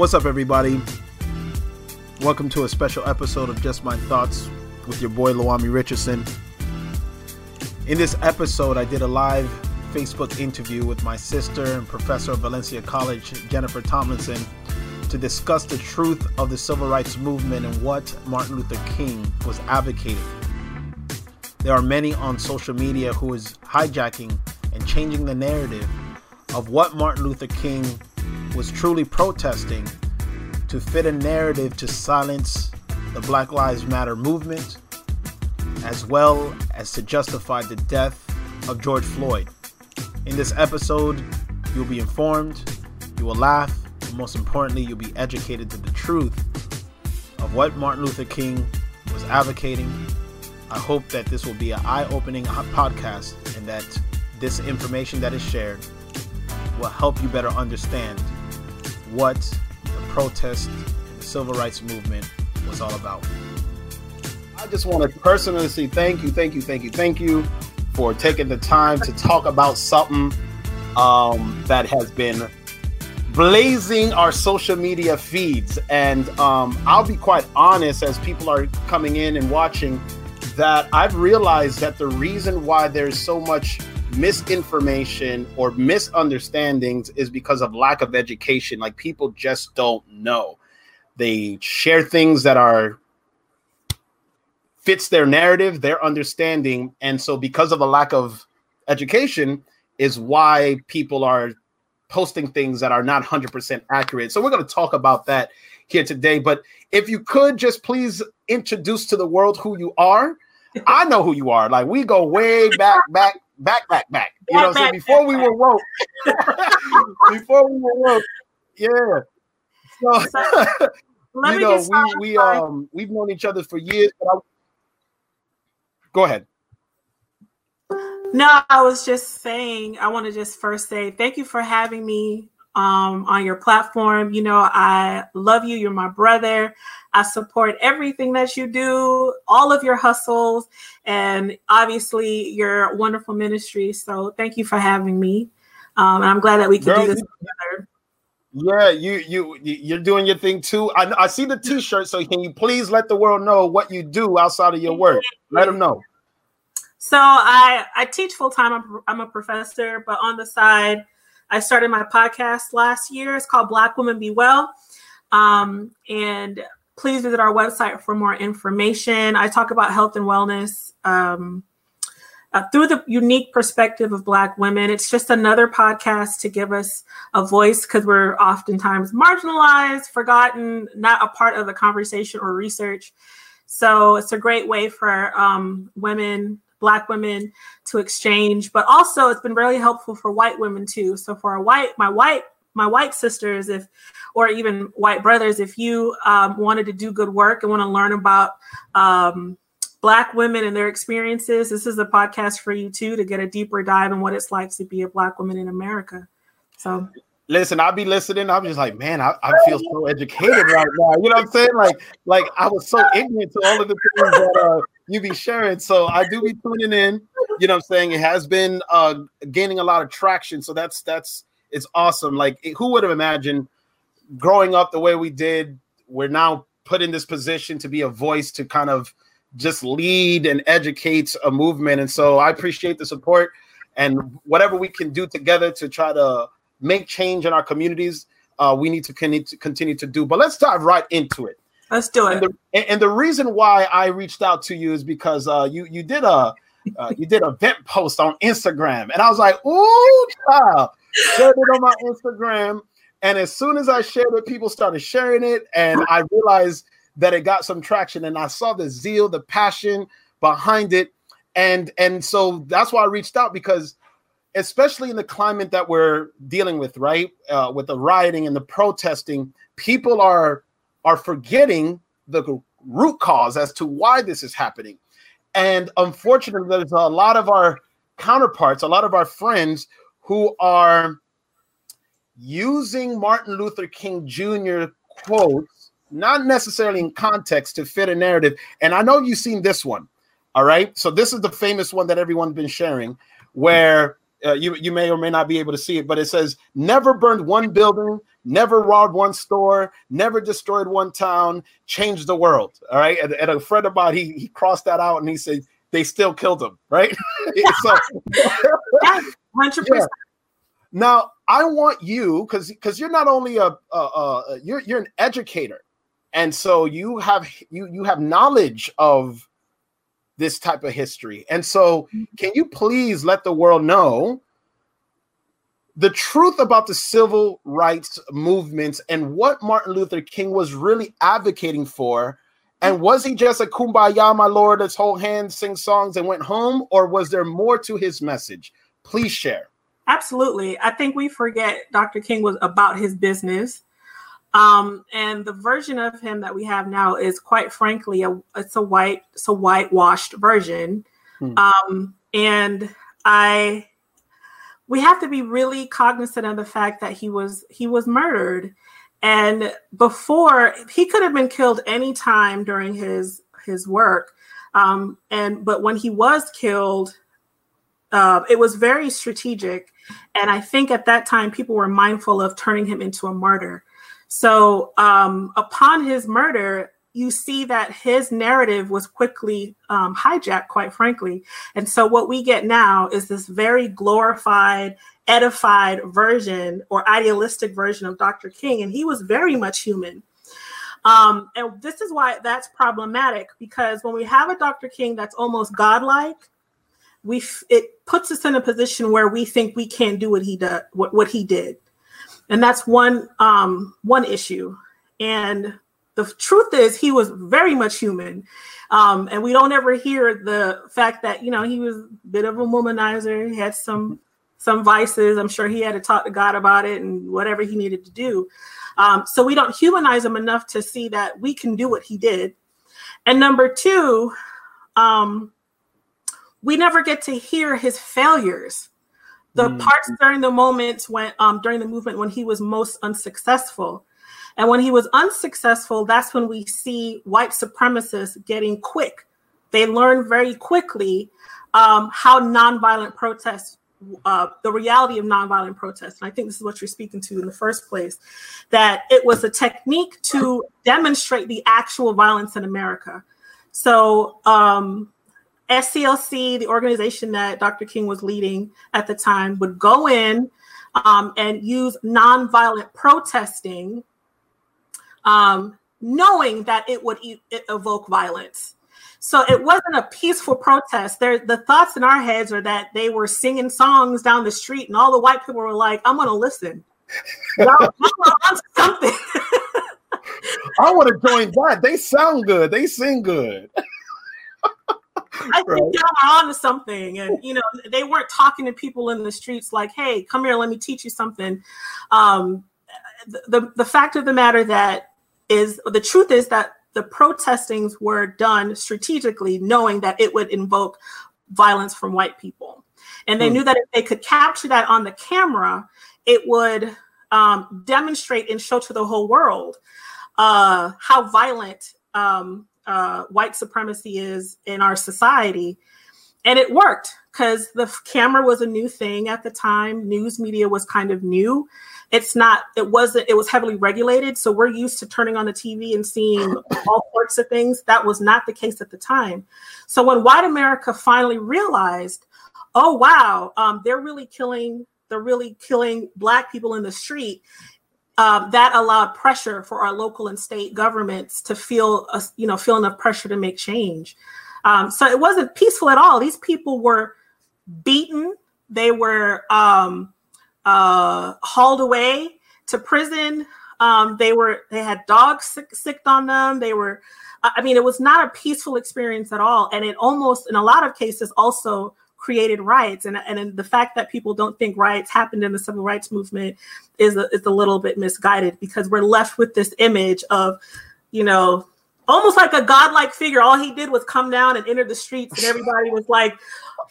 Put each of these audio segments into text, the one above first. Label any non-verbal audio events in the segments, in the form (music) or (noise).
What's up, everybody? Welcome to a special episode of Just My Thoughts with your boy Lawami Richardson. In this episode, I did a live Facebook interview with my sister and professor of Valencia College, Jennifer Tomlinson, to discuss the truth of the civil rights movement and what Martin Luther King was advocating. There are many on social media who is hijacking and changing the narrative of what Martin Luther King was truly protesting to fit a narrative to silence the Black Lives Matter movement, as well as to justify the death of George Floyd. In this episode, you'll be informed, you will laugh, and most importantly, you'll be educated to the truth of what Martin Luther King was advocating. I hope that this will be an eye opening podcast and that this information that is shared will help you better understand what the protest and the civil rights movement was all about. I just want to personally say thank you, thank you, thank you, thank you for taking the time to talk about something um, that has been blazing our social media feeds. And um, I'll be quite honest, as people are coming in and watching, that I've realized that the reason why there's so much misinformation or misunderstandings is because of lack of education. Like people just don't know. They share things that are fits their narrative, their understanding, and so because of a lack of education is why people are posting things that are not 100% accurate. So we're going to talk about that here today, but if you could just please introduce to the world who you are. I know who you are. Like we go way back back back, back, back. You know, so before we were woke, (laughs) before we were woke, yeah. So, (laughs) you know, we we um we've known each other for years. But I, go ahead. No, I was just saying. I want to just first say thank you for having me um, on your platform. You know, I love you. You're my brother. I support everything that you do, all of your hustles, and obviously your wonderful ministry. So thank you for having me. Um, and I'm glad that we can Girl, do this together. Yeah, you you you're doing your thing too. I, I see the T-shirt. So can you please let the world know what you do outside of your work? Let them know. So I I teach full time. I'm, I'm a professor, but on the side, I started my podcast last year. It's called Black Women Be Well. Um, and please visit our website for more information. I talk about health and wellness um, uh, through the unique perspective of Black women. It's just another podcast to give us a voice because we're oftentimes marginalized, forgotten, not a part of the conversation or research. So it's a great way for um, women black women to exchange but also it's been really helpful for white women too so for a white my white my white sisters if or even white brothers if you um, wanted to do good work and want to learn about um, black women and their experiences this is a podcast for you too to get a deeper dive in what it's like to be a black woman in america so listen, I'll be listening. I'm just like, man, I, I, feel so educated right now. You know what I'm saying? Like, like I was so ignorant to all of the things that uh, you be sharing. So I do be tuning in. You know what I'm saying? It has been uh, gaining a lot of traction. So that's that's it's awesome. Like, who would have imagined growing up the way we did? We're now put in this position to be a voice to kind of just lead and educate a movement. And so I appreciate the support and whatever we can do together to try to make change in our communities, uh, we need to continue to do. But let's dive right into it. Let's do it. And the, and the reason why I reached out to you is because uh, you you did a uh, you did a vent post on Instagram, and I was like, "Ooh, child!" Shared it on my Instagram, and as soon as I shared it, people started sharing it, and I realized that it got some traction, and I saw the zeal, the passion behind it, and and so that's why I reached out because especially in the climate that we're dealing with, right? Uh, with the rioting and the protesting, people are are forgetting the root cause as to why this is happening. And unfortunately, there's a lot of our counterparts, a lot of our friends who are using Martin Luther King Jr. quotes, not necessarily in context to fit a narrative. And I know you've seen this one. All right. So this is the famous one that everyone's been sharing, where uh, you you may or may not be able to see it, but it says never burned one building never robbed one store, never destroyed one town, changed the world. All right. And, and a friend of mine, he, he crossed that out and he said, they still killed him. Right. (laughs) so, 100%. Yeah. Now, I want you because because you're not only a, a, a you're you're an educator, and so you have you you have knowledge of this type of history. And so, mm-hmm. can you please let the world know the truth about the civil rights movements and what Martin Luther King was really advocating for? And was he just a kumbaya, my lord, let's hold hands, sing songs, and went home? Or was there more to his message? Please share. Absolutely. I think we forget Dr. King was about his business. Um, and the version of him that we have now is quite frankly a it's a white it's a whitewashed version. Hmm. Um, and I we have to be really cognizant of the fact that he was he was murdered. And before he could have been killed any time during his his work. Um, and but when he was killed uh, it was very strategic. And i think at that time people were mindful of turning him into a martyr. So um, upon his murder, you see that his narrative was quickly um, hijacked, quite frankly. And so what we get now is this very glorified, edified version or idealistic version of Dr. King. And he was very much human. Um, and this is why that's problematic because when we have a Dr. King that's almost godlike, we f- it puts us in a position where we think we can't do what he did, what, what he did and that's one um, one issue. And the truth is, he was very much human, um, and we don't ever hear the fact that you know he was a bit of a womanizer. He had some some vices. I'm sure he had to talk to God about it and whatever he needed to do. Um, so we don't humanize him enough to see that we can do what he did. And number two, um, we never get to hear his failures the mm. parts during the moments when um, during the movement when he was most unsuccessful and when he was unsuccessful that's when we see white supremacists getting quick they learn very quickly um, how nonviolent protests uh, the reality of nonviolent protests and i think this is what you're speaking to in the first place that it was a technique to demonstrate the actual violence in america so um, SCLC, the organization that Dr. King was leading at the time, would go in um, and use nonviolent protesting, um, knowing that it would e- it evoke violence. So it wasn't a peaceful protest. There, the thoughts in our heads are that they were singing songs down the street, and all the white people were like, "I'm going to listen." (laughs) something. I want to join that. They sound good. They sing good. (laughs) I think right. y'all are on to something. And you know, they weren't talking to people in the streets like, hey, come here, let me teach you something. Um, the, the, the fact of the matter that is the truth is that the protestings were done strategically, knowing that it would invoke violence from white people. And they hmm. knew that if they could capture that on the camera, it would um, demonstrate and show to the whole world uh, how violent um, uh, white supremacy is in our society. And it worked because the camera was a new thing at the time. News media was kind of new. It's not, it wasn't, it was heavily regulated. So we're used to turning on the TV and seeing all sorts of things. That was not the case at the time. So when white America finally realized, oh, wow, um, they're really killing, they're really killing Black people in the street um, that allowed pressure for our local and state governments to feel, a, you know, feel enough pressure to make change. Um, so it wasn't peaceful at all. These people were beaten. They were um, uh, hauled away to prison. Um, they were they had dogs sick, sicked on them. They were, I mean, it was not a peaceful experience at all. And it almost, in a lot of cases, also created riots. And, and the fact that people don't think riots happened in the civil rights movement is a, is a little bit misguided because we're left with this image of, you know, almost like a godlike figure. All he did was come down and enter the streets, and everybody was like,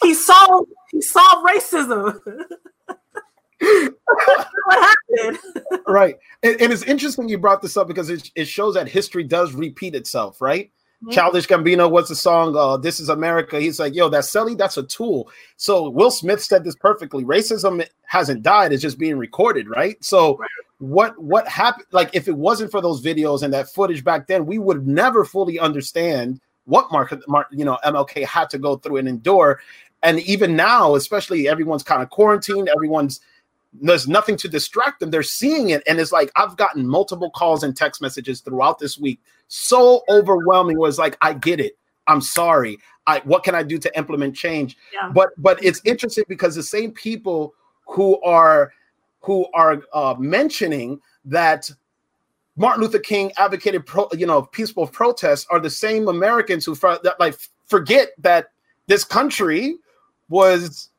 he saw he saw racism. (laughs) what happened? (laughs) right. And, and, it's interesting you brought this up because it, it shows that history does repeat itself, right? Mm-hmm. Childish Gambino, what's the song? Uh, this is America. He's like, yo, that Selly, that's a tool. So Will Smith said this perfectly. Racism hasn't died; it's just being recorded, right? So right. what what happened? Like, if it wasn't for those videos and that footage back then, we would never fully understand what Mark, Mark you know, MLK had to go through and endure. And even now, especially everyone's kind of quarantined, everyone's there's nothing to distract them. They're seeing it, and it's like I've gotten multiple calls and text messages throughout this week. So overwhelming was like, I get it. I'm sorry. I what can I do to implement change? Yeah. But but it's interesting because the same people who are who are uh, mentioning that Martin Luther King advocated pro, you know peaceful protests are the same Americans who that like forget that this country was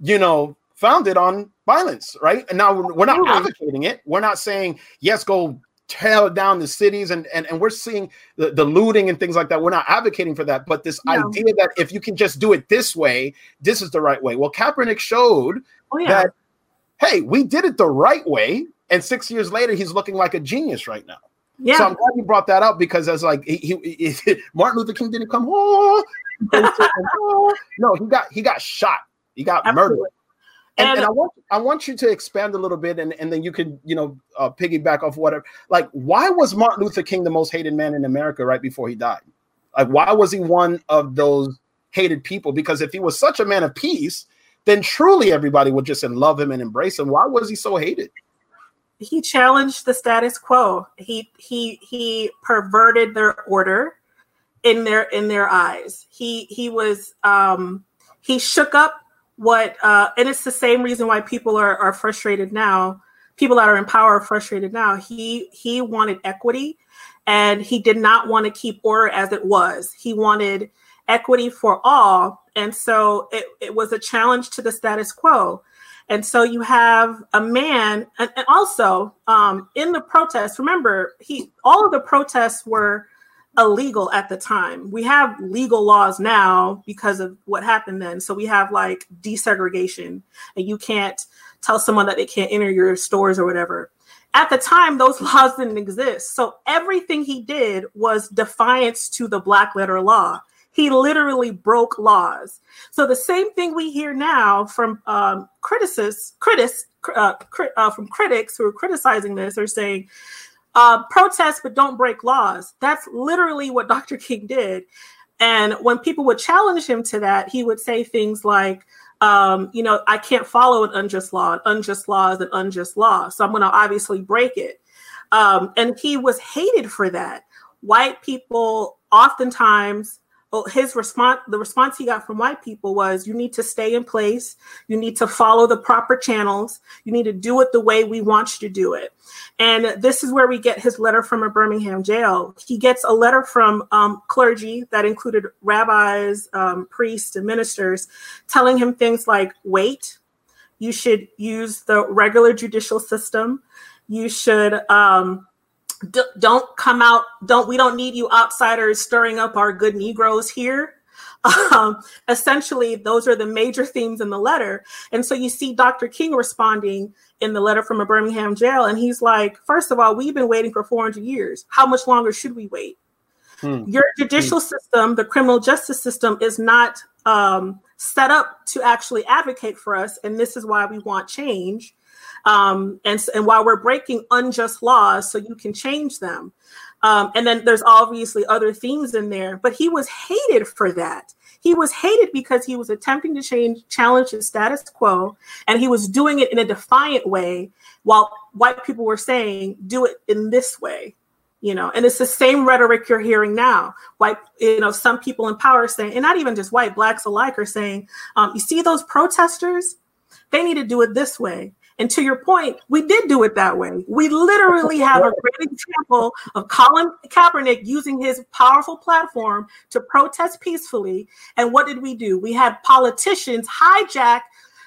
you know founded on violence, right? And now we're not advocating it. We're not saying, yes, go tear down the cities and, and, and we're seeing the, the looting and things like that. We're not advocating for that. But this no. idea that if you can just do it this way, this is the right way. Well, Kaepernick showed oh, yeah. that, hey, we did it the right way. And six years later, he's looking like a genius right now. Yeah. So I'm glad you brought that up because as like he, he, he (laughs) Martin Luther King didn't come (laughs) oh, (laughs) no he got he got shot he got Absolutely. murdered and, and, and, I want I want you to expand a little bit, and, and then you can you know uh, piggyback off whatever. Like, why was Martin Luther King the most hated man in America right before he died? Like, why was he one of those hated people? Because if he was such a man of peace, then truly everybody would just love him and embrace him. Why was he so hated? He challenged the status quo. He he he perverted their order in their in their eyes. He he was um he shook up what uh, and it's the same reason why people are, are frustrated now. People that are in power are frustrated now. He he wanted equity and he did not want to keep order as it was. He wanted equity for all and so it, it was a challenge to the status quo. And so you have a man and, and also um, in the protests remember he all of the protests were illegal at the time. We have legal laws now because of what happened then. So we have like desegregation, and you can't tell someone that they can't enter your stores or whatever. At the time, those (laughs) laws didn't exist. So everything he did was defiance to the black letter law. He literally broke laws. So the same thing we hear now from um, critics, critics, uh, uh, from critics who are criticizing this are saying uh, protest but don't break laws. That's literally what (laughs) Dr. King did. And when people would challenge him to that, he would say things like, um, you know, I can't follow an unjust law. An unjust law is an unjust law. So I'm going to obviously break it. Um, and he was hated for that. White people oftentimes well, his response the response he got from white people was you need to stay in place. You need to follow the proper channels. You need to do it the way we want you to do it. And this is where we get his letter from a birmingham jail. He gets a letter from um, clergy that included rabbis um, priests and ministers telling him things like wait you should use the regular judicial system. You should um, D- don't come out don't we don't need you outsiders stirring up our good negroes here. (laughs) Um, essentially those are the major themes in the letter. And so you see dr king responding in the letter from a birmingham jail and he's like first of all we've been waiting for 400 years. How much longer should we wait? Hmm. your judicial hmm. system the criminal justice system is not um, set up to actually advocate for us and this is why we want change um, and, and while we're breaking unjust laws so you can change them. Um, and then there's obviously other themes in there, but he was hated for that. He was hated because he was attempting to change, challenge the status quo, and he was doing it in a defiant way, while white people were saying, "Do it in this way." You know, and it's the same rhetoric you're hearing now. White, you know, some people in power saying, and not even just white, blacks alike, are saying, um, "You see those protesters? They need to do it this way." And to your point, we did do it that way. We literally have a great example of Colin Kaepernick using his powerful platform to protest peacefully. And what did we do? We had politicians hijack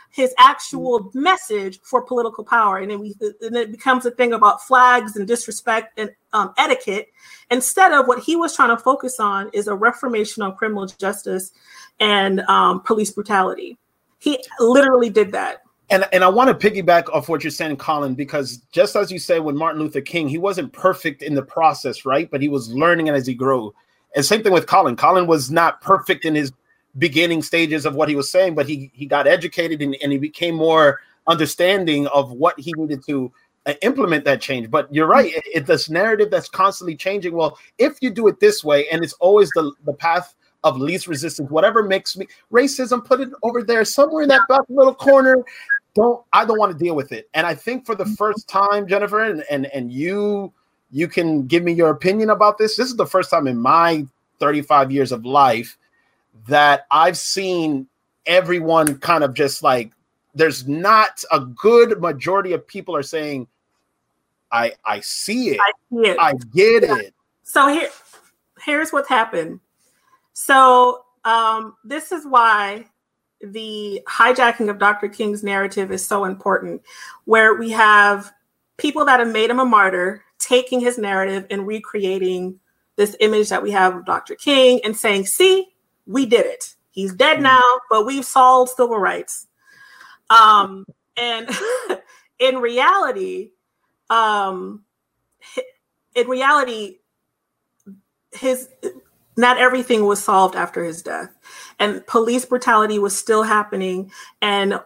his actual message for political power, and then we and it becomes a thing about flags and disrespect and um, etiquette. Instead of what he was trying to focus on is a reformation on criminal justice and um, police brutality. He literally did that and and I want to piggyback off what you're saying, Colin, because just as you say, with Martin Luther King, he wasn't perfect in the process, right? But he was learning it as he grew. And same thing with Colin. Colin was not perfect in his beginning stages of what he was saying, but he he got educated and, and he became more understanding of what he needed to uh, implement that change. But you're right, it, it, this narrative that's constantly changing. Well, if you do it this way, and it's always the the path of least resistance, whatever makes me racism, put it over there somewhere in that little corner. Don't I don't want to deal with it. And I think for the first time, Jennifer, and and, and you you can give me your opinion about this. This is the first time in my 35 years of life that I've seen everyone kind of just like there's not a good majority of people are saying I I see it. I, see it. I get yeah. it. So here here's what's happened. So um, this is why the hijacking of Dr. King's narrative is so important, where we have people that have made him a martyr taking his narrative and recreating this image that we have of Dr. King and saying, see, we did it. He's dead mm-hmm. now, but we've solved civil rights. Um, and (laughs) in reality, um, in reality, his not everything was solved after his death. And police brutality was still happening. And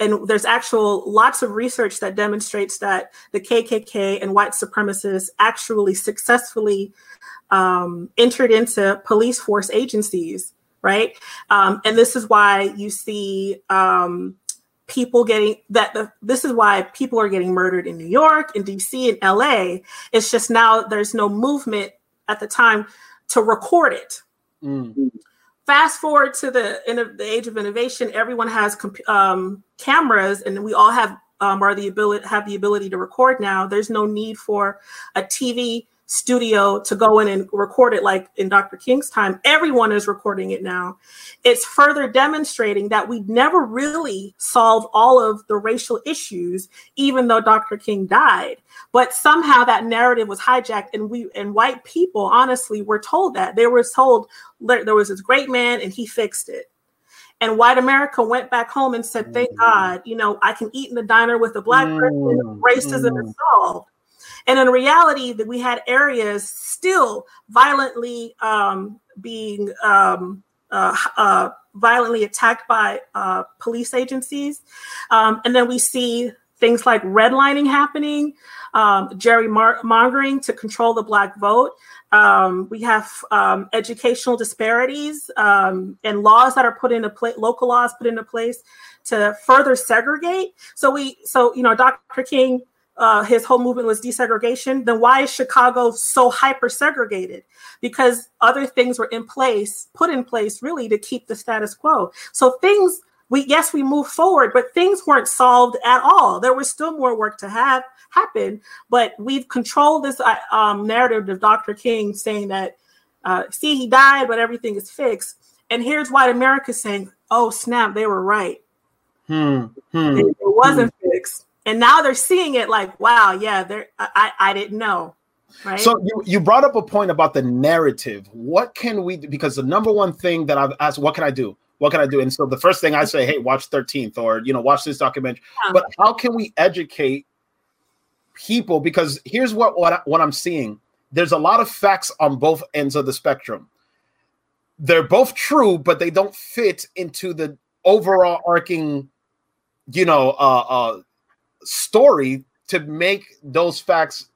and there's actual lots of research that demonstrates that the kkk and white supremacists actually successfully um, entered into police force agencies right? Um, and this is why you see um, people getting that the, this is why people are getting murdered in new york in dc in la it's just now there's no movement at the time to record it. Mm. Fast forward to the end of the age of innovation, everyone has um, cameras, and we all have um, are the ability have the ability to record now. There's no need for a TV studio to go in and record it like in Dr. King's time. Everyone is recording it now. It's further demonstrating that we never really solved all of the racial issues, even though Dr. King died. But somehow that narrative was hijacked, and we and white people honestly were told that they were told there was this great man and he fixed it. And white America went back home and said, "Thank mm. God, you know, I can eat in the diner with a black mm. person. Racism mm. is solved." And in reality, that we had areas still violently um, being um, uh, uh, violently attacked by uh, police agencies. Um, and then we see things like redlining happening, um, gerrymongering to control the Black vote. Um, we have um, educational disparities um, and laws that are put into place, local laws put into place to further segregate. So we, so you know, Dr. King uh, his whole movement was desegregation, then why is Chicago so hyper segregated? Because other things were in place, put in place really to keep the status quo. So things, we yes, we moved forward, but things weren't solved at all. There was still more work to have happen, but we've controlled this uh, um, narrative of Dr. King saying that, uh, see, he died, but everything is fixed. And here's white America saying, oh, snap, they were right. Hmm, hmm, it, it wasn't hmm. And now they're seeing it like, wow, yeah, they I, I didn't know. Right. So you, you brought up a point about the narrative. What can we do? Because the number one thing that I've asked, what can I do? What can I do? And so the first thing I say, hey, watch 13th or you know, watch this documentary. Yeah. But how can we educate people? Because here's what what, I, what I'm seeing. There's a lot of facts on both ends of the spectrum. They're both true, but they don't fit into the overall arcing, you know, uh, uh, story to make those facts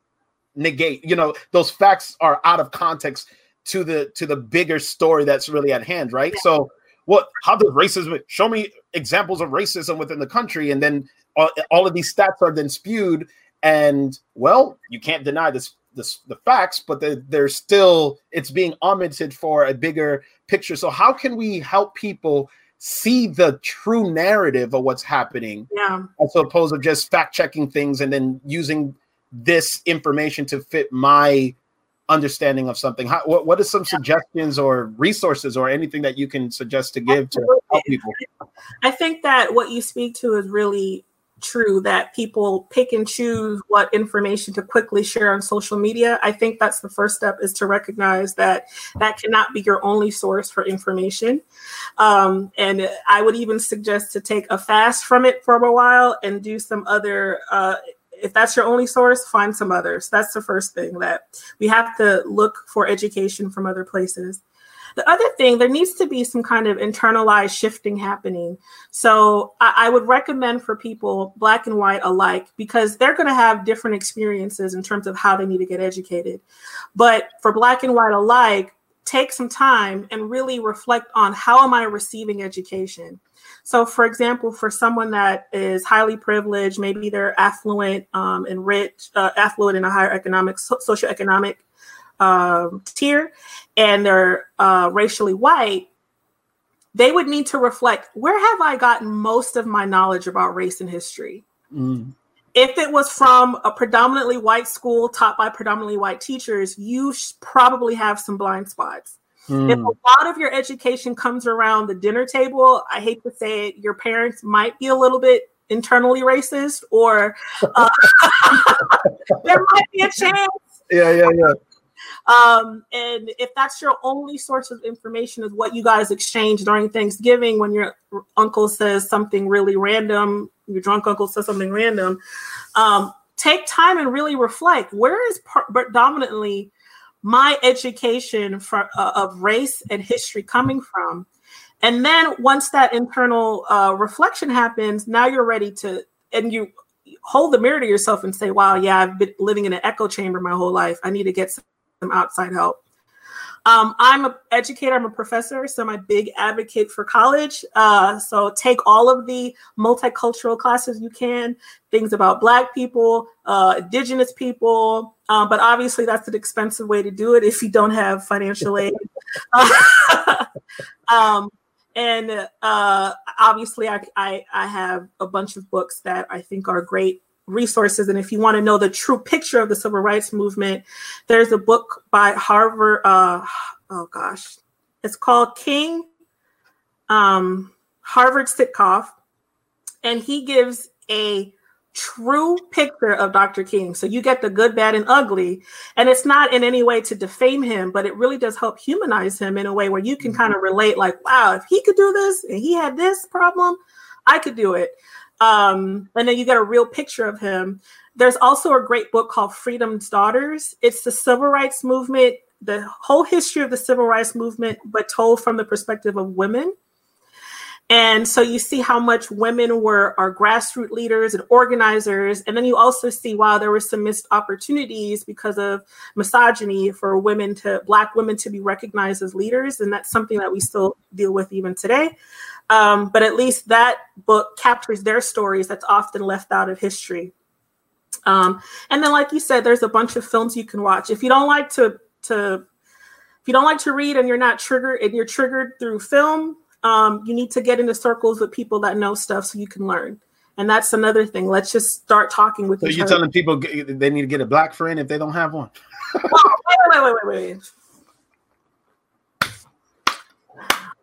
negate you know those facts are out of context to the to the bigger story that's really at hand right yeah. so what how does racism show me examples of racism within the country and then all, all of these stats are then spewed and well you can't deny this this the facts but the, there's still it's being omitted for a bigger picture so how can we help people see the true narrative of what's happening yeah as opposed to just fact checking things and then using this information to fit my understanding of something How, what, what are some yeah. suggestions or resources or anything that you can suggest to give Absolutely. to help people i think that what you speak to is really true that people pick and choose what information to quickly share on social media i think that's the first step is to recognize that that cannot be your only source for information um, and i would even suggest to take a fast from it for a while and do some other uh, if that's your only source, find some others. That's the first thing that we have to look for education from other places. The other thing, there needs to be some kind of internalized shifting happening. So I, I would recommend for people, black and white alike, because they're going to have different experiences in terms of how they need to get educated. But for black and white alike, take some time and really reflect on how am I receiving education? So, for example, for someone that is highly privileged, maybe they're affluent um, and rich, uh, affluent in a higher economic, so- socioeconomic um, tier, and they're uh, racially white, they would need to reflect where have I gotten most of my knowledge about race and history? Mm. If it was from a predominantly white school taught by predominantly white teachers, you probably have some blind spots. Mm. If a lot of your education comes around the dinner table, I hate to say it, your parents might be a little bit internally racist, or uh, (laughs) there might be a chance. Yeah, yeah, yeah. Um, and if that's your only source of information is what you guys exchange during Thanksgiving when your uncle says something really random, your drunk uncle says something random, um, take time and really reflect where is predominantly my education for, uh, of race and history coming from. And then once that internal uh, reflection happens, now you're ready to, and you hold the mirror to yourself and say, wow, yeah, I've been living in an echo chamber my whole life. I need to get some outside help. Um, I'm an educator, I'm a professor, so I'm a big advocate for college. Uh, so take all of the multicultural classes you can, things about Black people, uh, Indigenous people, uh, but obviously that's an expensive way to do it if you don't have financial aid. (laughs) um, and uh, obviously, I, I, I have a bunch of books that I think are great resources. And if you want to know the true picture of the civil rights movement, there's a book by Harvard. Uh, oh gosh, it's called King um, Harvard Sitkoff, and he gives a true picture of Dr. King. So you get the good, bad, and ugly. And it's not in any way to defame him, but it really does help humanize him in a way where you can mm-hmm. kind of relate, like, wow, if he could do this and he had this problem, I could do it. Um, and then you get a real picture of him. There's also a great book called Freedom's Daughters. It's the civil rights movement, the whole history of the civil rights movement, but told from the perspective of women. And so you see how much women were our grassroots leaders and organizers. And then you also see, wow, there were some missed opportunities because of misogyny for women to, Black women to be recognized as leaders. And that's something that we still deal with even today. Um, but at least that book captures their stories that's often left out of history. Um, and then, like you said, there's a bunch of films you can watch. If you don't like to to if you don't like to read and you're not triggered and you're triggered through film, um, you need to get into circles with people that know stuff so you can learn. And that's another thing. Let's just start talking with. So you're other. telling people they need to get a black friend if they don't have one. (laughs) oh, wait, wait, wait, wait, wait.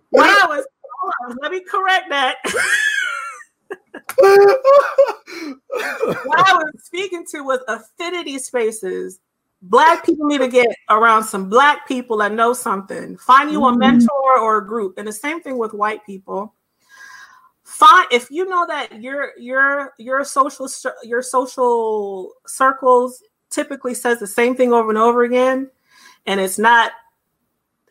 When I was let me correct that. (laughs) (laughs) what I was speaking to was affinity spaces. Black people need to get around some black people that know something. Find you a mm-hmm. mentor or a group. And the same thing with white people. Find if you know that your your your social your social circles typically says the same thing over and over again, and it's not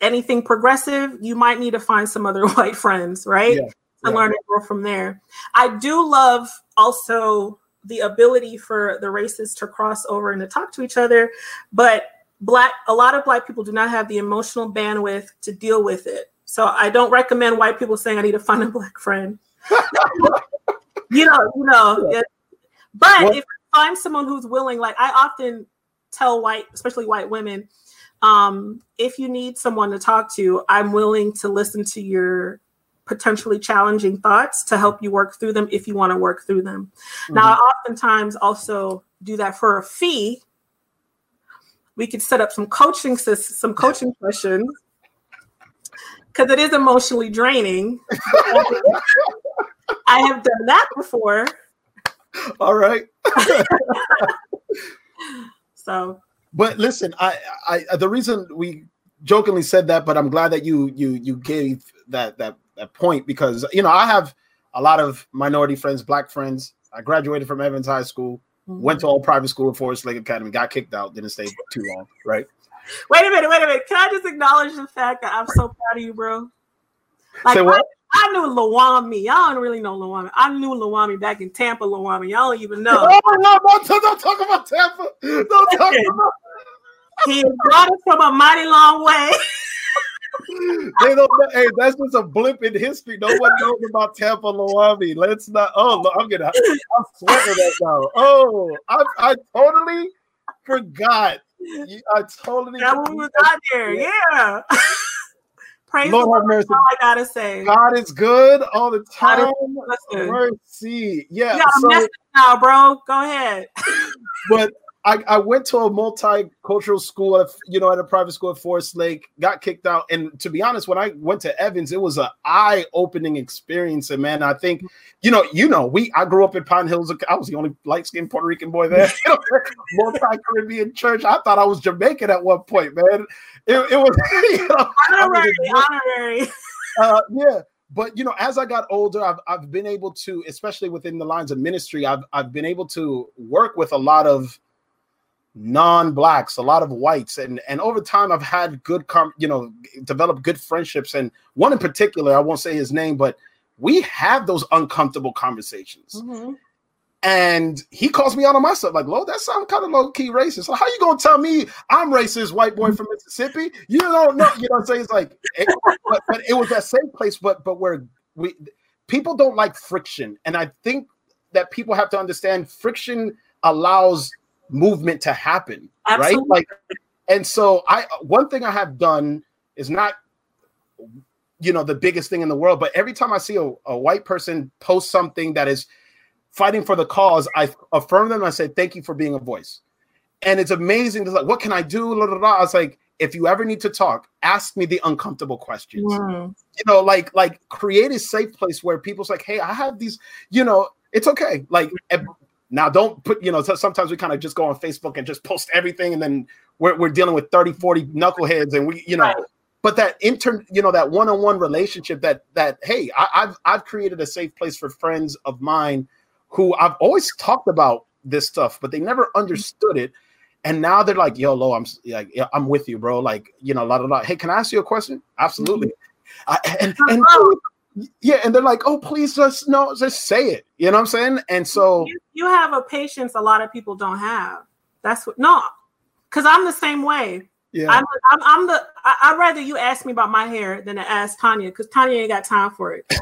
anything progressive, you might need to find some other (laughs) white friends, right? Yeah. To yeah. learn and grow from there. I do love also the ability for the races to cross over and to talk to each other, but black a lot of black people do not have the emotional bandwidth to deal with it. So I don't recommend white people saying I need to find a black friend. (laughs) you know, you know. Yeah. But what? if you find someone who's willing, like I often tell white, especially white women, um, if you need someone to talk to, I'm willing to listen to your potentially challenging thoughts to help you work through them if you want to work through them. Mm-hmm. Now, I oftentimes also do that for a fee. We could set up some coaching some coaching sessions because it is emotionally draining. (laughs) I have done that before. All right. (laughs) so but listen, I, I, the reason we jokingly said that, but I'm glad that you, you, you gave that, that, that point because you know I have a lot of minority friends, black friends. I graduated from Evans High School. Mm-hmm. Went to all private school at Forest Lake Academy, got kicked out, didn't stay too long, right? Wait a minute, wait a minute. Can I just acknowledge the fact that I'm so proud of you, bro? Like? I, I knew Lawami. Y'all don't really know Lawami. I knew Lawami back in Tampa, Lawami. Y'all don't even know. Oh, no, don't, don't talk about Tampa. Don't talk about He brought us from a mighty long way. (laughs) they don't know. Hey, that's just a blip in history. No one knows about Tampa Loami. Let's not. Oh, look, I'm gonna. I'm sweating that now. Oh, I, I totally forgot. I totally. That one was out there. Yeah. (laughs) Praise Lord have mercy. All I gotta say. God is good all the time. Mercy. Yeah. You got so- now, bro. Go ahead. but I, I went to a multicultural school, at, you know, at a private school at Forest Lake, got kicked out. And to be honest, when I went to Evans, it was an eye-opening experience. And man, I think, you know, you know, we I grew up in Pine Hills. I was the only light-skinned Puerto Rican boy there. (laughs) Multi-Caribbean church. I thought I was Jamaican at one point, man. It, it was (laughs) you know, was Honorary, honorary. uh, yeah but you know as i got older I've, I've been able to especially within the lines of ministry I've, I've been able to work with a lot of non-blacks a lot of whites and and over time i've had good com- you know developed good friendships and one in particular i won't say his name but we have those uncomfortable conversations Mhm. and he calls me out on my stuff like, "Lo, that sounds kind of low key racist." So how you gonna tell me I'm racist, white boy from Mississippi? You don't know. You know what I'm saying? It's like, it, but, but it was that same place, but but where we people don't like friction, and I think that people have to understand friction allows movement to happen, Absolutely. right? Like, and so I one thing I have done is not you know the biggest thing in the world but every time i see a, a white person post something that is fighting for the cause i affirm them and i say thank you for being a voice and it's amazing it's like what can i do La, la, la. i was like if you ever need to talk ask me the uncomfortable questions Mhm. you know like like create a safe place where people's like hey i have these you know it's okay like now don't put you know sometimes we kind of just go on facebook and just post everything and then we're, we're dealing with 30 40 knuckleheads and we you know Right. but that inter you know that one-on-one relationship that that hey I, i've i've created a safe place for friends of mine who i've always talked about this stuff but they never mm-hmm. understood it. And now they're like yo lo i'm like yeah, i'm with you bro. Like you know a lot of lot hey can i ask you a question? Absolutely. Mm-hmm. I, and and yeah and they're like oh please just no just say it you know what i'm saying and so you, you have a patience a lot of people don't have. That's what no, because I'm the same way. yeah I'm, I'm I'm the I, I'd rather you ask me about my hair than to ask Tanya because Tanya ain't got time for it. (laughs)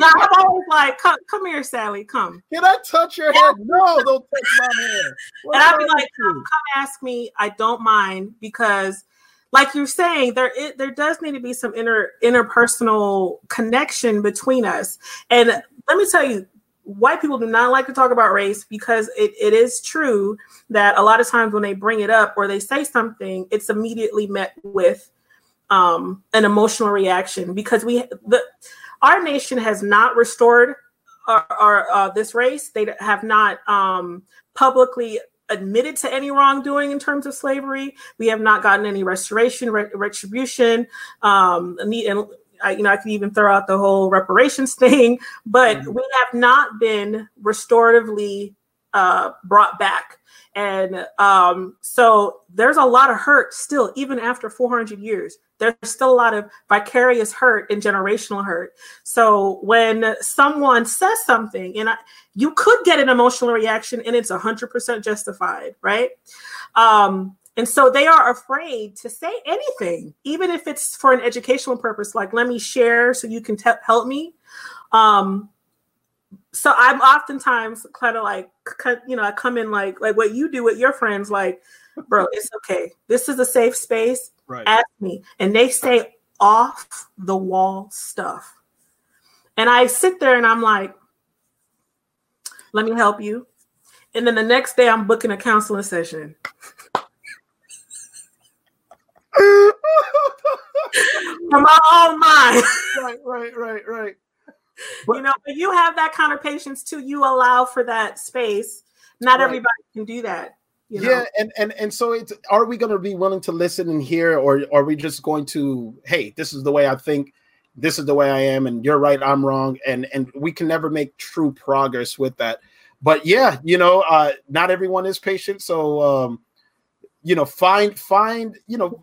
So I'm always like, come, come here, Sally, come. can i touch your hair no don't touch my hair What's And I'd be like, come, come ask me. I don't mind because, like you're saying, there it, there does need to be some inter interpersonal connection between us. And let me tell you, white people do not like to talk about race because it, it is true that a lot of times when they bring it up or they say something, it's immediately met with um, an emotional reaction because we the our nation has not restored our, our uh, this race. They have not um, publicly admitted to any wrongdoing in terms of slavery. We have not gotten any restoration, re- retribution. Um, and, and I, you know, I could even throw out the whole reparations (laughs) thing, but Mhm. we have not been restoratively uh, brought back. And um, so there's a lot of hurt still, even after 400 years. There's still a lot of vicarious hurt and generational hurt. So when someone says something, and I, you could get an emotional reaction, and it's 100% justified, right? Um, and so they are afraid to say anything, even if it's for an educational purpose, like let me share so you can te- help me. Um, so I'm oftentimes kind of like, you know, I come in like like what you do with your friends, like, bro, it's okay. This is a safe space. Right Ask me, and they say off the wall stuff, and I sit there and I'm like, let me help you. And then the next day, I'm booking a counseling session. (laughs) from my own mind. right right right right you know, but you have that kind of patience too. You allow for that space. Not Right. everybody can do that. You know? yeah and and and so it's are we going to be willing to listen and hear or are we just going to hey this is the way i think this is the way i am and you're right i'm wrong and and we can never make true progress with that but yeah, you know, uh, not everyone is patient. So, um, you know, find find you know,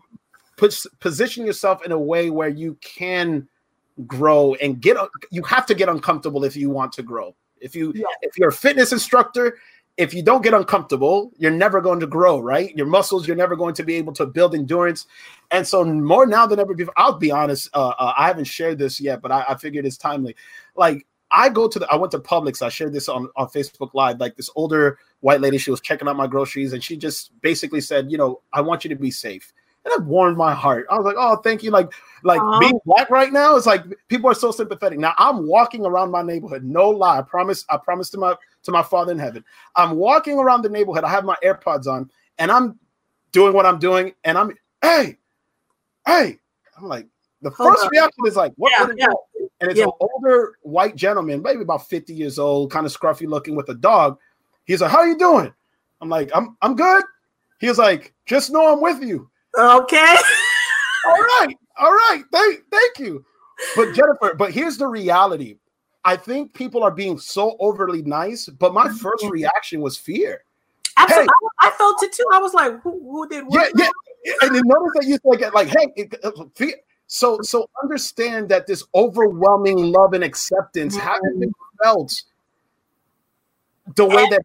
put position yourself in a way where you can grow and get. You have to get uncomfortable if you want to grow. If you yeah. if you're a fitness instructor, if you don't get uncomfortable, you're never going to grow, right? Your muscles, you're never going to be able to build endurance. And so, more now than ever before, I'll be honest, uh, uh, I haven't shared this yet, but I, I figured it's timely. Like, I go to the I went to Publix. I shared this on, on Facebook Live. Like this older white lady, she was checking out my groceries and she just basically said, you know, I want you to be safe. And it warmed my heart. I was like, oh, thank you. Like, like being black right now is like people are so sympathetic. Now I'm walking around my neighborhood. No lie. I promise, I promise to my to my father in heaven. I'm walking around the neighborhood. I have my AirPods on and I'm doing what I'm doing. And I'm hey, hey. I'm like, the first reaction is like, what, yeah, what yeah. And it's yeah. an older white gentleman, maybe about 50 years old, kind of scruffy looking with a dog. He's like, How you doing? I'm like, I'm I'm good. He was like, just know I'm with you. Okay. (laughs) all right. All right. Thank thank you. But Jennifer, but here's the reality. I think people are being so overly nice, but my first mm-hmm. reaction was fear. Absolutely. Hey, I, I, felt it too. I was like, who, who did what? Yeah, yeah. And then notice that you like, like, hey, it, it, fear. So, so understand that this overwhelming love and acceptance mm-hmm. hasn't been felt the way that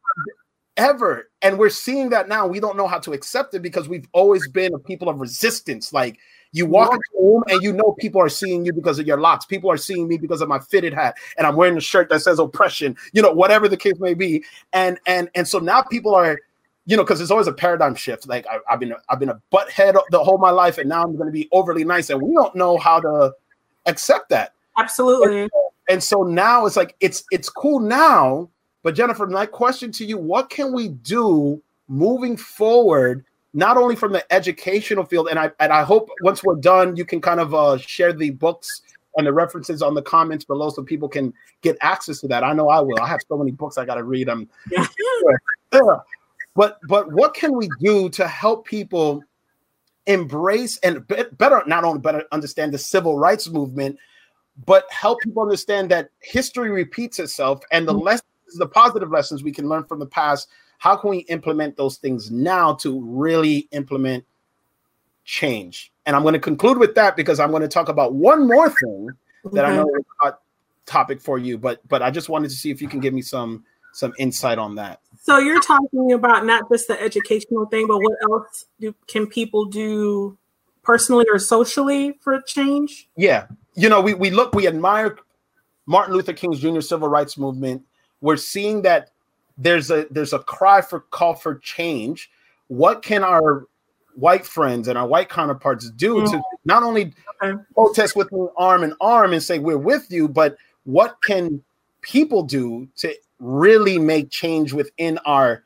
ever. And we're seeing that now. We don't know how to accept it because we've always been a people of resistance. Like you walk into a room and you know people are seeing you because of your locks. People are seeing me because of my fitted hat and I'm wearing a shirt that says oppression, you know, whatever the case may be. And and and so now people are you know, because it's always a paradigm shift. Like I, have been, I've been a butthead the whole my life, and now I'm going to be overly nice, and we don't know how to accept that. Absolutely. And, and so now it's like it's it's cool now, but Jennifer, my question to you: What can we do moving forward? Not only from the educational field, and I and I hope once we're done, you can kind of uh, share the books and the references on the comments below so people can get access to that. I know I will. I have so many books I got to read. I'm yeah. (laughs) But but what can we do to help people embrace and be, better not only better understand the civil rights movement, but help people understand that history repeats itself and the mm-hmm. lessons, the positive lessons we can learn from the past. How can we implement those things now to really implement change? And I'm going to conclude with that because I'm going to talk about one more thing that I know is a topic for you, but but I just wanted to see if you can give me some some insight on that. So you're talking about not just the educational thing, but what else do can people do personally or socially for change? Yeah. You know, we, we look, we admire Martin Luther King's Jr. civil rights movement. We're seeing that there's a there's a cry for call for change. What can our white friends and our white counterparts do mm-hmm. to not only okay. protest with me arm in arm and say we're with you, but what can people do to really make change within our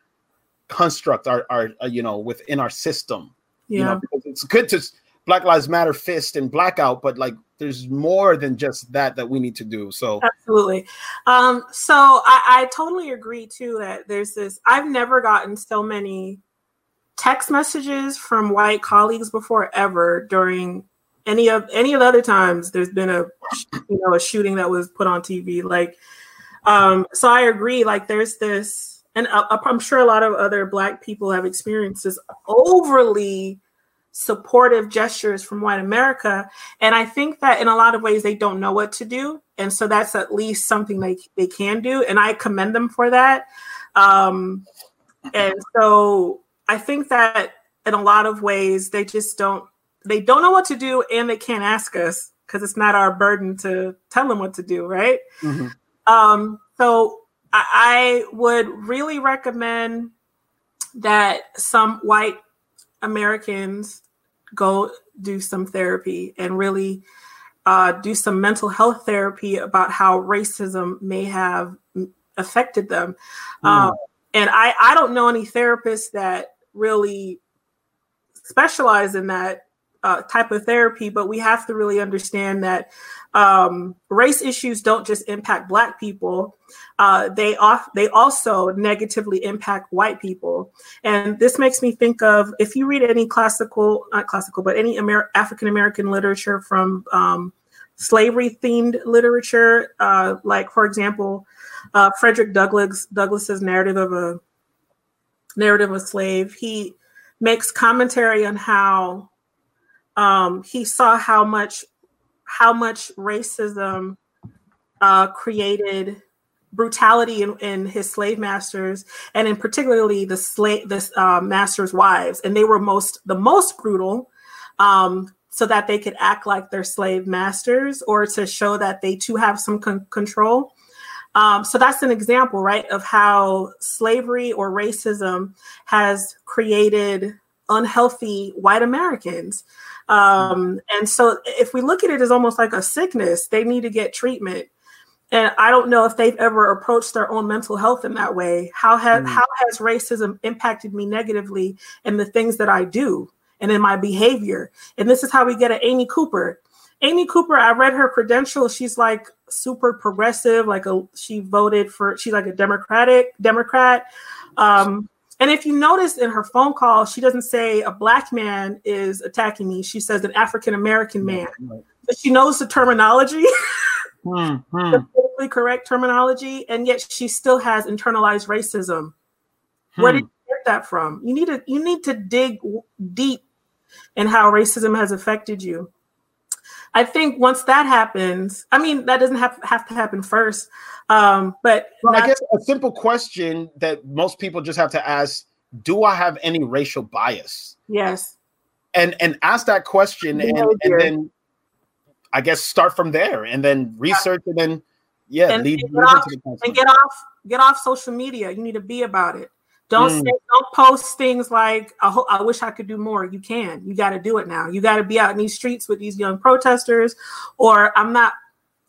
construct, our, our uh, you know, within our system. Yeah. You know, because it's good to Black Lives Matter fist and blackout, but like there's more than just that that we need to do. So absolutely. Um, so I, I totally agree too that there's this. I've never gotten so many text messages from white colleagues before ever during any of any of the other times there's been a you know a shooting that was put on TV. Like um, so I agree. Like there's this, and I'm sure a lot of other Black people have experienced this overly supportive gestures from white America. And I think that in a lot of ways they don't know what to do. And so that's at least something they, they can do. And I commend them for that. Um, and so I think that in a lot of ways they just don't they don't know what to do and they can't ask us because it's not our burden to tell them what to do, right? Mm-hmm. Um, so I, I would really recommend that some white Americans go do some therapy and really uh, do some mental health therapy about how racism may have affected them. Mm. Um, and I, I don't know any therapists that really specialize in that uh, type of therapy, but we have to really understand that um, race issues don't just impact Black people; uh, they off they also negatively impact white people. And this makes me think of if you read any classical, not classical, but any Amer- African American literature from um, slavery themed literature, uh, like for example, uh, Frederick Douglass Douglass's narrative of a narrative of a slave. He makes commentary on how um, he saw how much how much racism uh, created brutality in, in, his slave masters and in particularly the slave the uh, masters wives. And they were most the most brutal um, so that they could act like their slave masters or to show that they too have some con- control. Um, so that's an example right of how slavery or racism has created unhealthy white americans um, and so if we look at it as almost like a sickness, they need to get treatment. And I don't know if they've ever approached their own mental health in that way. How has mm. how has racism impacted me negatively in the things that I do and in my behavior? And this is how we get at Amy Cooper. Amy Cooper, I read her credentials. She's like super progressive, like a she voted for she's like a democratic Democrat. Um, and if you notice in her phone call, she doesn't say a black man is attacking me. She says an African American man. Right. But she knows the terminology, (laughs) hmm, hmm. the politically correct terminology, and yet she still has internalized racism. Hmm. Where did you get that from? You need to you need to dig deep in how racism has affected you. I think once that happens, I mean that doesn't have have to happen first, um, but well, I guess a simple question that most people just have to ask: Do I have any racial bias? Yes. And and ask that question, and, and then I guess start from there, and then research, yeah. and then yeah, and, lead, and, get off, and get off get off social media. You need to be about it. Don't mm. say, don't post things like I, ho- I wish I could do more. You can. You got to do it now. You got to be out in these streets with these young protesters. Or I'm not,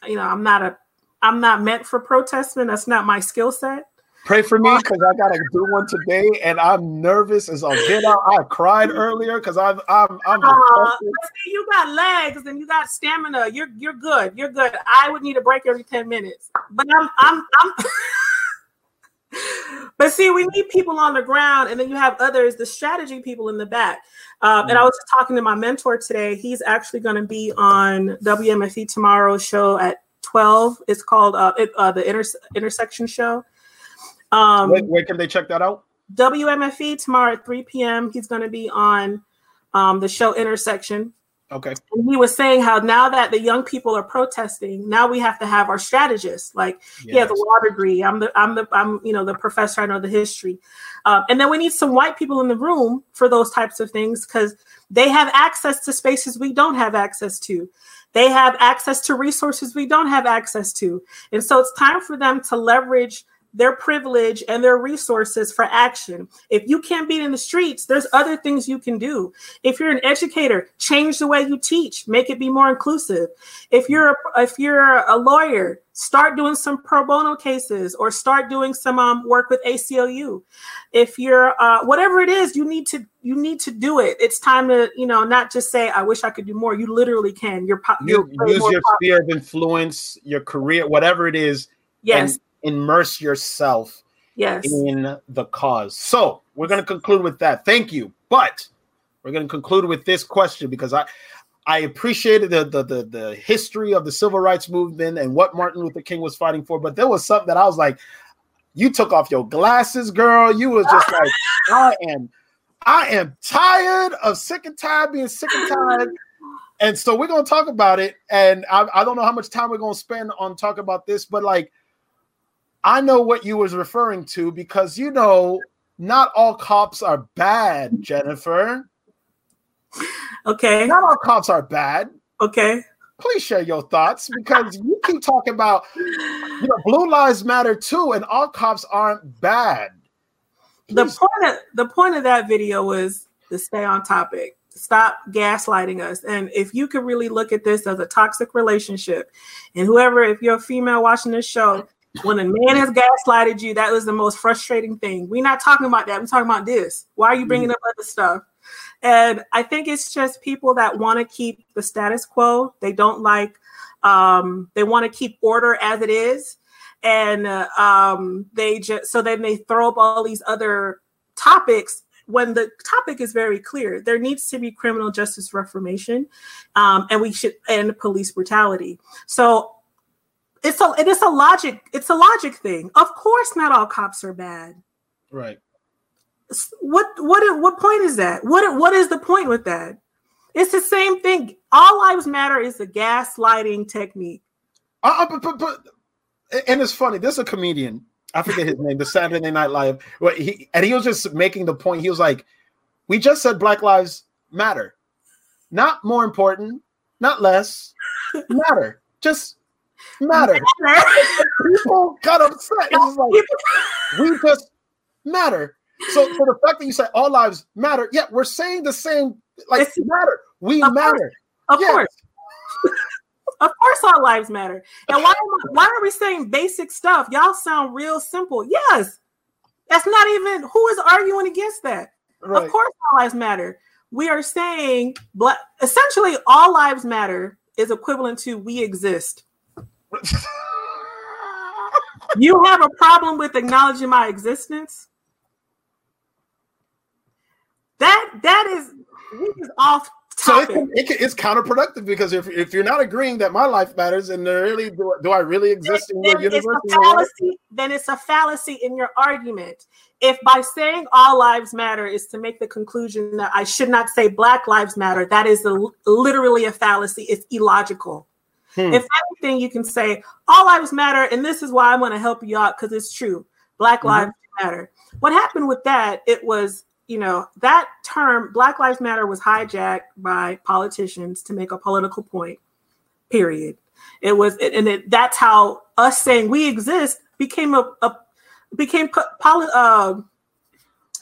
you know, I'm not a I'm not meant for protesting. That's not my skill set. Pray for me because I gotta do one today, and I'm nervous as get out. I cried earlier because I'm I'm I'm. Uh, you got legs and you got stamina. You're you're good. You're good. I would need a break every ten minutes, but I'm I'm I'm. (laughs) but see, we need people on the ground, and then you have others, the strategy people in the back. Um, and I was just talking to my mentor today. He's actually going to be on WMFE tomorrow's show at 12. It's called uh, it, uh, the inter- intersection show. Um, where, where, can they check that out? WMFE tomorrow at 3 p.m. He's going to be on um, the show Intersection. Okay. And he was saying how now that the young people are protesting, now we have to have our strategists. Like yes. he has a law degree. I'm the I'm the I'm you know the professor. I know the history, um, and then we need some white people in the room for those types of things because they have access to spaces we don't have access to. They have access to resources we don't have access to. And so it's time for them to leverage their privilege and their resources for action. If you can't be in the streets, there's other things you can do. If you're an educator, change the way you teach, make it be more inclusive. If you're a, if you're a lawyer, start doing some pro bono cases or start doing some um, work with ACLU. If you're uh, whatever it is, you need to you need to do it. It's time to you know not just say I wish I could do more. You literally can. You're, po- you use your popular. sphere of influence, your career, whatever it is. Yes immerse yourself yes. in the cause. So we're going to conclude with that. Thank you. But we're going to conclude with this question because I I appreciated the, the, the the history of the civil rights movement and what Martin Luther King was fighting for, but there was something that I was like, you took off your glasses, girl. You was just (laughs) like, I am, I am tired of sick and tired being sick and tired. And so we're gonna talk about it. And I, I don't know how much time we're gonna spend on talking about this, but like I know what you was referring to because you know not all cops are bad, Jennifer. Okay. Not all cops are bad. Okay. Please share your thoughts because you keep talking about you know blue lives matter too, and all cops aren't bad. Please. The point of the point of that video was to stay on topic. Stop gaslighting us. And if you could really look at this as a toxic relationship, and whoever, if you're a female watching this show, when a man has gaslighted you, that was the most frustrating thing. We're not talking about that. We're talking about this. Why are you bringing mm. up other stuff? And I think it's just people that want to keep the status quo. They don't like, um, they want to keep order as it is. And uh, um, they just, so then they throw up all these other topics when the topic is very clear, there needs to be criminal justice reformation, um, and we should end police brutality. So it's a it is a logic it's a logic thing. Of course, not all cops are bad. Right. What what what point is that? What what is the point with that? It's the same thing. All lives matter is a gaslighting technique. Uh, uh, but, but, but, and it's funny. There's a comedian. I forget his name. The Saturday Night Live. Well, he and he was just making the point. He was like, "We just said Black Lives Matter, not more important, not less, matter. Just matter. People got upset. It's like we just matter. So for the fact that you say all lives matter, yeah, we're saying the same. Like it's, matter. We of matter. Course, of (laughs) course. of course, all lives matter. And why? Why are we saying basic stuff? Y'all sound real simple. Yes, that's not even. Who is arguing against that? Right. Of course, all lives matter. We are saying, but essentially, all lives matter is equivalent to we exist you have a problem with acknowledging my existence? That that is this is off topic. So it, it, it's counterproductive because if, if you're not agreeing that my life matters and really do, do I really exist in your universe? It's fallacy, then it's a fallacy in your argument. If by saying all lives matter is to make the conclusion that I should not say Black lives matter, that is a, literally a fallacy. It's illogical. Hmm. If anything, you can say all lives matter, and this is why I want to help you out because it's true. Black mm-hmm. lives matter. What happened with that? It was, you know, that term Black Lives Matter was hijacked by politicians to make a political point. Period. It was, and it, that's how us saying we exist became a, a became poli- uh,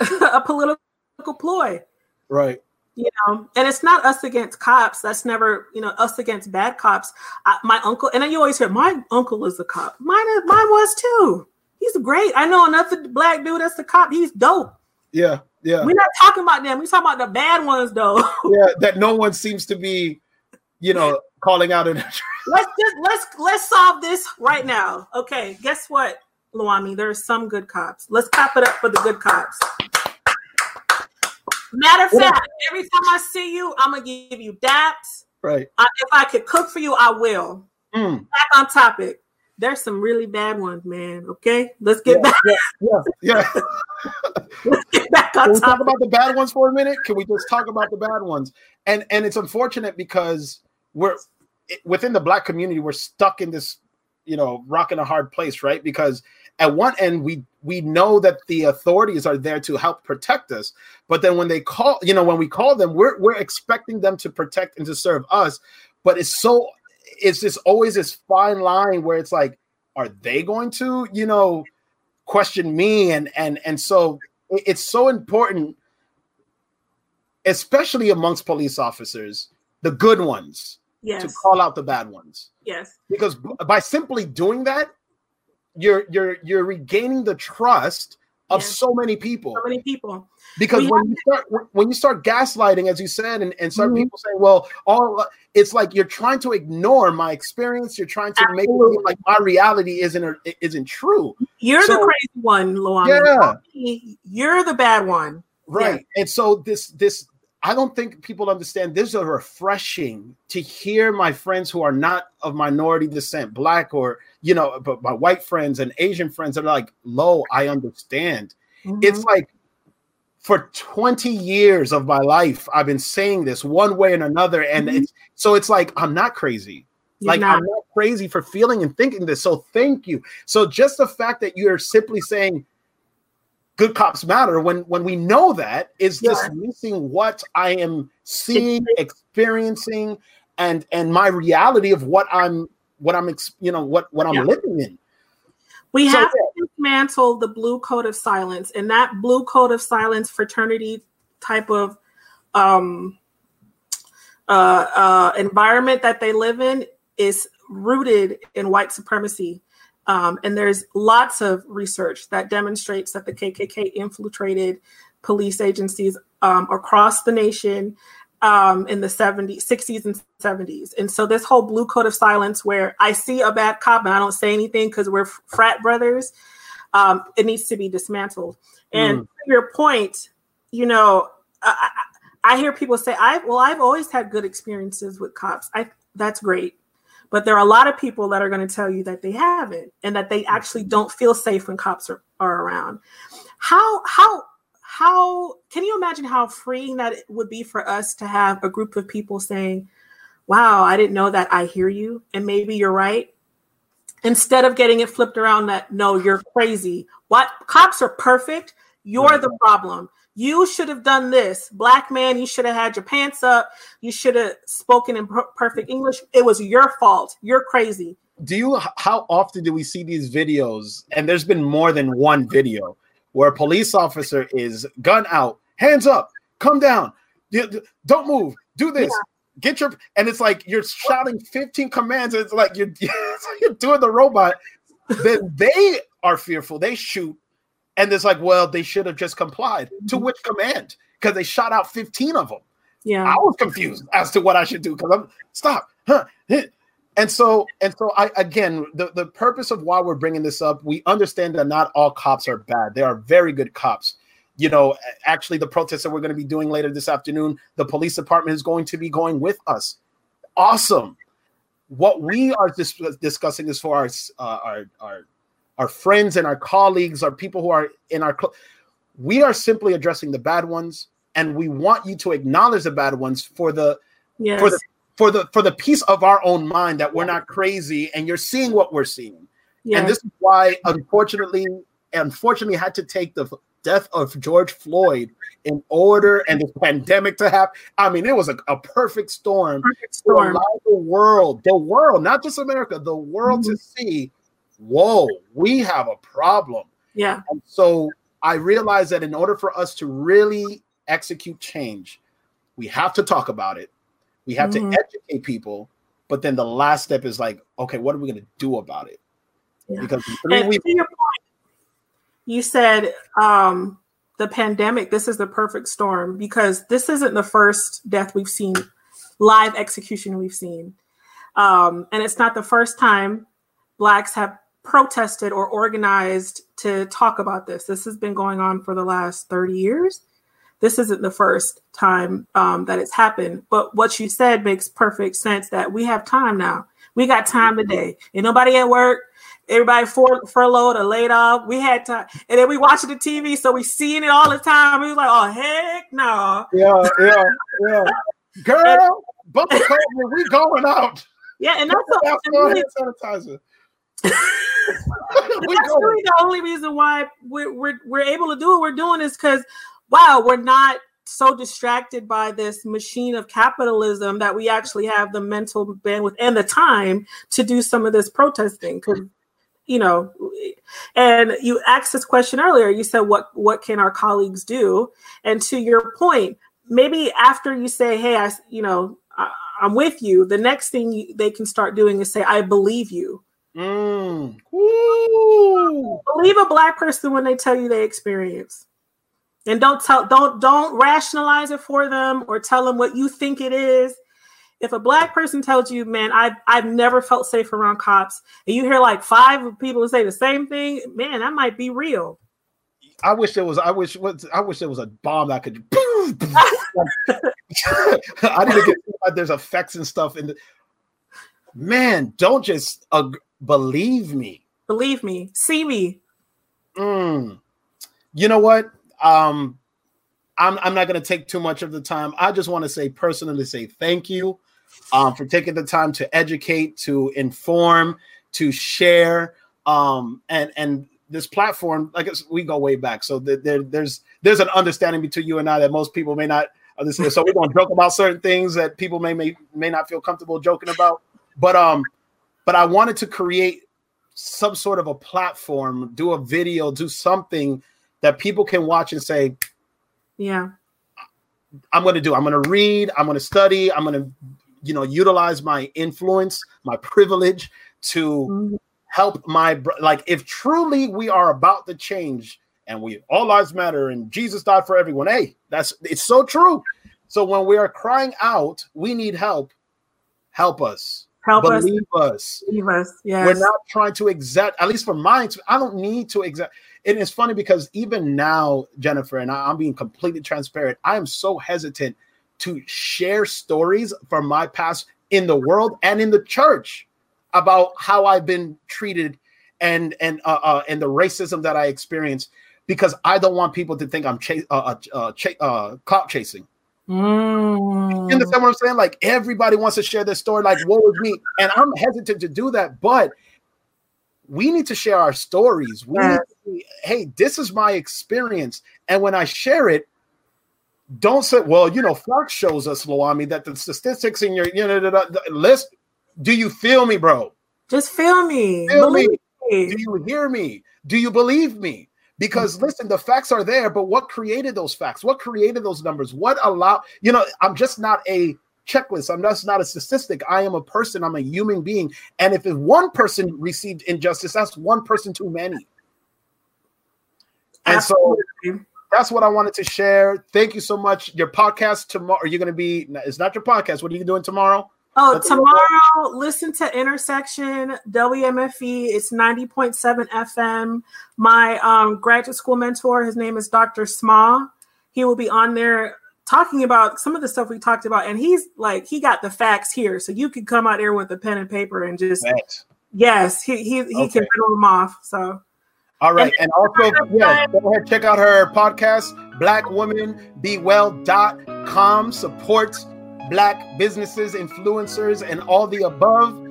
(laughs) a political ploy. Right you know and it's not us against cops. That's never you know us against bad cops. I, my uncle and then you always hear my uncle is a cop. Mine mine was too. He's great. I know another black dude that's a cop. He's dope. Yeah yeah. We're not talking about them. We're talking about the bad ones though. (laughs) Yeah that no one seems to be you know calling out in let's just let's let's solve this right now. Okay guess what Luami, there are some good cops. Let's clap it up for the good cops. Matter of fact, every time I see you, I'm gonna give you daps. Right. I, if I could cook for you, I will. Mm. Back on topic. There's some really bad ones, man. Okay, let's get yeah, back. Yeah, yeah. yeah. (laughs) let's get back on Can we talk about the bad ones for a minute? Can we just talk about the bad ones? And and it's unfortunate because we're within the black community, we're stuck in this, you know, rock in a hard place, right? Because at one end we we know that the authorities are there to help protect us but then when they call you know when we call them we're we're expecting them to protect and to serve us but it's so it's just always this fine line where it's like are they going to you know question me and and and so it's so important especially amongst police officers the good ones yes. to call out the bad ones yes because by simply doing that you're you're you're regaining the trust of so many people. So many people. Because we when you start when you start gaslighting, as you said, and, and some mm-hmm. people say, "Well, all it's like you're trying to ignore my experience. You're trying to Absolutely. make it like my reality isn't isn't true." You're so, the crazy one, Luana. Yeah, you're the bad one. Right, yeah. and so this this I don't think people understand this is refreshing to hear my friends who are not of minority descent, black or you know, but my white friends and Asian friends that are like, "Lo, I understand." Mm-hmm. It's like for 20 years of my life, I've been saying this one way and another, and mm-hmm. it's so it's like I'm not crazy. You're like not. I'm not crazy for feeling and thinking this. So thank you. So just the fact that you're simply saying good cops matter when when we know that is yeah. just missing what I am seeing, experiencing, and and my reality of what I'm what I'm you know what what I'm yeah. living in. We so, have yeah. to dismantle the blue code of silence, and that blue code of silence fraternity type of um, uh, uh, environment that they live in is rooted in white supremacy um, and there's lots of research that demonstrates that the KKK infiltrated police agencies um, across the nation um, in the 70s, 60s, and 70s. And so this whole blue code of silence, where I see a bad cop and I don't say anything because we're frat brothers, um, it needs to be dismantled. And mm. to your point, you know, I, I hear people say, "I well, I've always had good experiences with cops." I that's great, but there are a lot of people that are going to tell you that they haven't, and that they actually mm-hmm. don't feel safe when cops are, are around. How how how can you imagine how freeing that it would be for us to have a group of people saying, "Wow, I didn't know that. I hear you, and maybe you're right." Instead of getting it flipped around that no, you're crazy. What cops are perfect. You're the problem you should have done this. Black man you should have had your pants up. You should have spoken in per- perfect english. It was your fault. You're crazy. Do you how often do we see these videos? And there's been more than one video where a police officer is gun out hands up come down don't move do this yeah. get your and it's like you're shouting 15 commands it's like you're, (laughs) you're doing the robot. Then they are fearful. They shoot and it's like, well, they should have just complied. To mm-hmm. which command? Because they shot out 15 of them. Yeah. I was confused as to what I should do because I'm stop. Huh. And so, and so I again the, the purpose of why we're bringing this up, we understand that not all cops are bad. There are very good cops. You know, actually, the protest that we're going to be doing later this afternoon, the police department is going to be going with us. Awesome. What we are dis- discussing is for our, uh, our our our friends and our colleagues, our people who are in our cl- we are simply addressing the bad ones and we want you to acknowledge the bad ones for the yes. for the for the for the peace of our own mind that we're not crazy and you're seeing what we're seeing. Yes. And this is why unfortunately unfortunately had to take the death of George Floyd in order and the pandemic to happen. I mean, it was a, a perfect storm, perfect storm. to allow the world, the world, not just America, the world mm-hmm. to see whoa, we have a problem. Yeah. And so I realized that in order for us to really execute change, we have to talk about it. We have mm-hmm. to educate people. But then the last step is like, okay, what are we going to do about it? Yeah. Because three weeks- point, you said um, the pandemic, this is the perfect storm because this isn't the first death we've seen, live execution we've seen. Um, and it's not the first time Blacks have protested or organized to talk about this. This has been going on for the last 30 years. This isn't the first time um, that it's happened. But what you said makes perfect sense that we have time now. We got time today. Ain't nobody at work. Everybody for, furloughed or laid off. We had time. And then we watching the TV, so we seeing it all the time. We was like, oh, heck no. Yeah, yeah, yeah. Girl, (laughs) bubble we going out. Yeah, and that's, a, and sanitizer. That's really the only reason why we're, we're, we're able to do what we're doing is because wow we're not so distracted by this machine of capitalism that we actually have the mental bandwidth and the time to do some of this protesting because you know and you asked this question earlier. You said what what can our colleagues do? And to your point maybe after you say hey i you know I, i'm with you the next thing they can start doing is say i believe you Mm. Believe a black person when they tell you they experience. And don't tell don't don't rationalize it for them or tell them what you think it is. If a black person tells you, man, I've I've never felt safe around cops, and you hear like five people say the same thing, man, that might be real. I wish there was. I wish. I wish there was a bomb that could. (laughs) I didn't get. There's effects and stuff, and man, don't just uh, Believe me. Believe me. See me. Mm. You know what? Um, I'm, I'm not going to take too much of the time. I just want to say personally, say thank you um, for taking the time to educate, to inform, to share, um, and and this platform. I guess we go way back, so there, there's there's an understanding between you and I that most people may not understand. So we're going to joke about certain things that people may may may not feel comfortable joking about, but um, but I wanted to create some sort of a platform, do a video, do something that people can watch and say, yeah, I'm going to do. I'm going to read. I'm going to study. I'm going to, you know, utilize my influence, my privilege to mm-hmm. help my like. If truly we are about to change, and we all lives matter, and Jesus died for everyone. Hey, that's it's so true. So when we are crying out, we need help. Help us. Help believe us. us. Believe us. Yes. We're not trying to exact, at least for mine, I don't need to exact. And it is funny because even now, Jennifer, and I, I'm being completely transparent, I am so hesitant to share stories from my past in the world and in the church about how I've been treated and and uh, uh and the racism that I experienced because I don't want people to think I'm chase uh, uh, uh, ch- uh clout chasing. Mm. You understand what I'm saying? Like everybody wants to share their story, like what was me, and I'm hesitant to do that. But we need to share our stories. We need to, hey, this is my experience, and when I share it, don't say, well, you know, Fox shows us, Loami, that the statistics in your you know the, the list. Do you feel me, bro? Just feel me. Feel me. Me. Do you hear me? Do you believe me? Because listen, the facts are there, but what created those facts? What created those numbers? What allowed, you know, I'm just not a checklist. I'm just not a statistic. I am a person, I'm a human being. And if one person received injustice, that's one person too many. And so that's what I wanted to share. Thank you so much. Your podcast tomorrow, are you going to be, it's not your podcast. What are you doing tomorrow? Oh, tomorrow, listen to Intersection WMFE. It's 90.7 FM. My um, graduate school mentor, his name is Dr. Sma. He will be on there talking about some of the stuff we talked about. And he's like, he got the facts here. So you could come out there with a pen and paper and just, Thanks. yes, he, he, he Okay. can riddle them off. So, All right. And also, yeah, go ahead, check out her podcast, blackwomanbewell.com. Support black businesses, influencers, and all the above.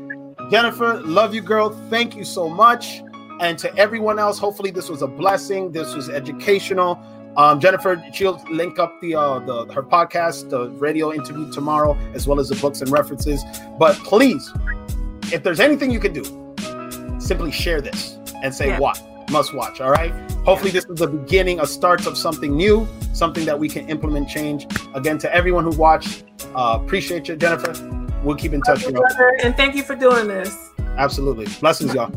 Jennifer, love you, girl. Thank you so much. And to everyone else, hopefully this was a blessing. This was educational. Um, Jennifer, she'll link up the uh, the her podcast, the radio interview tomorrow, as well as the books and references. But please, if there's anything you can do, simply share this and say Yeah. what must watch. All right. Hopefully, this is the beginning, a start of something new, something that we can implement change. Again, to everyone who watched, uh, appreciate you, Jennifer. We'll keep in touch. You and thank you for doing this. Absolutely. Blessings, y'all.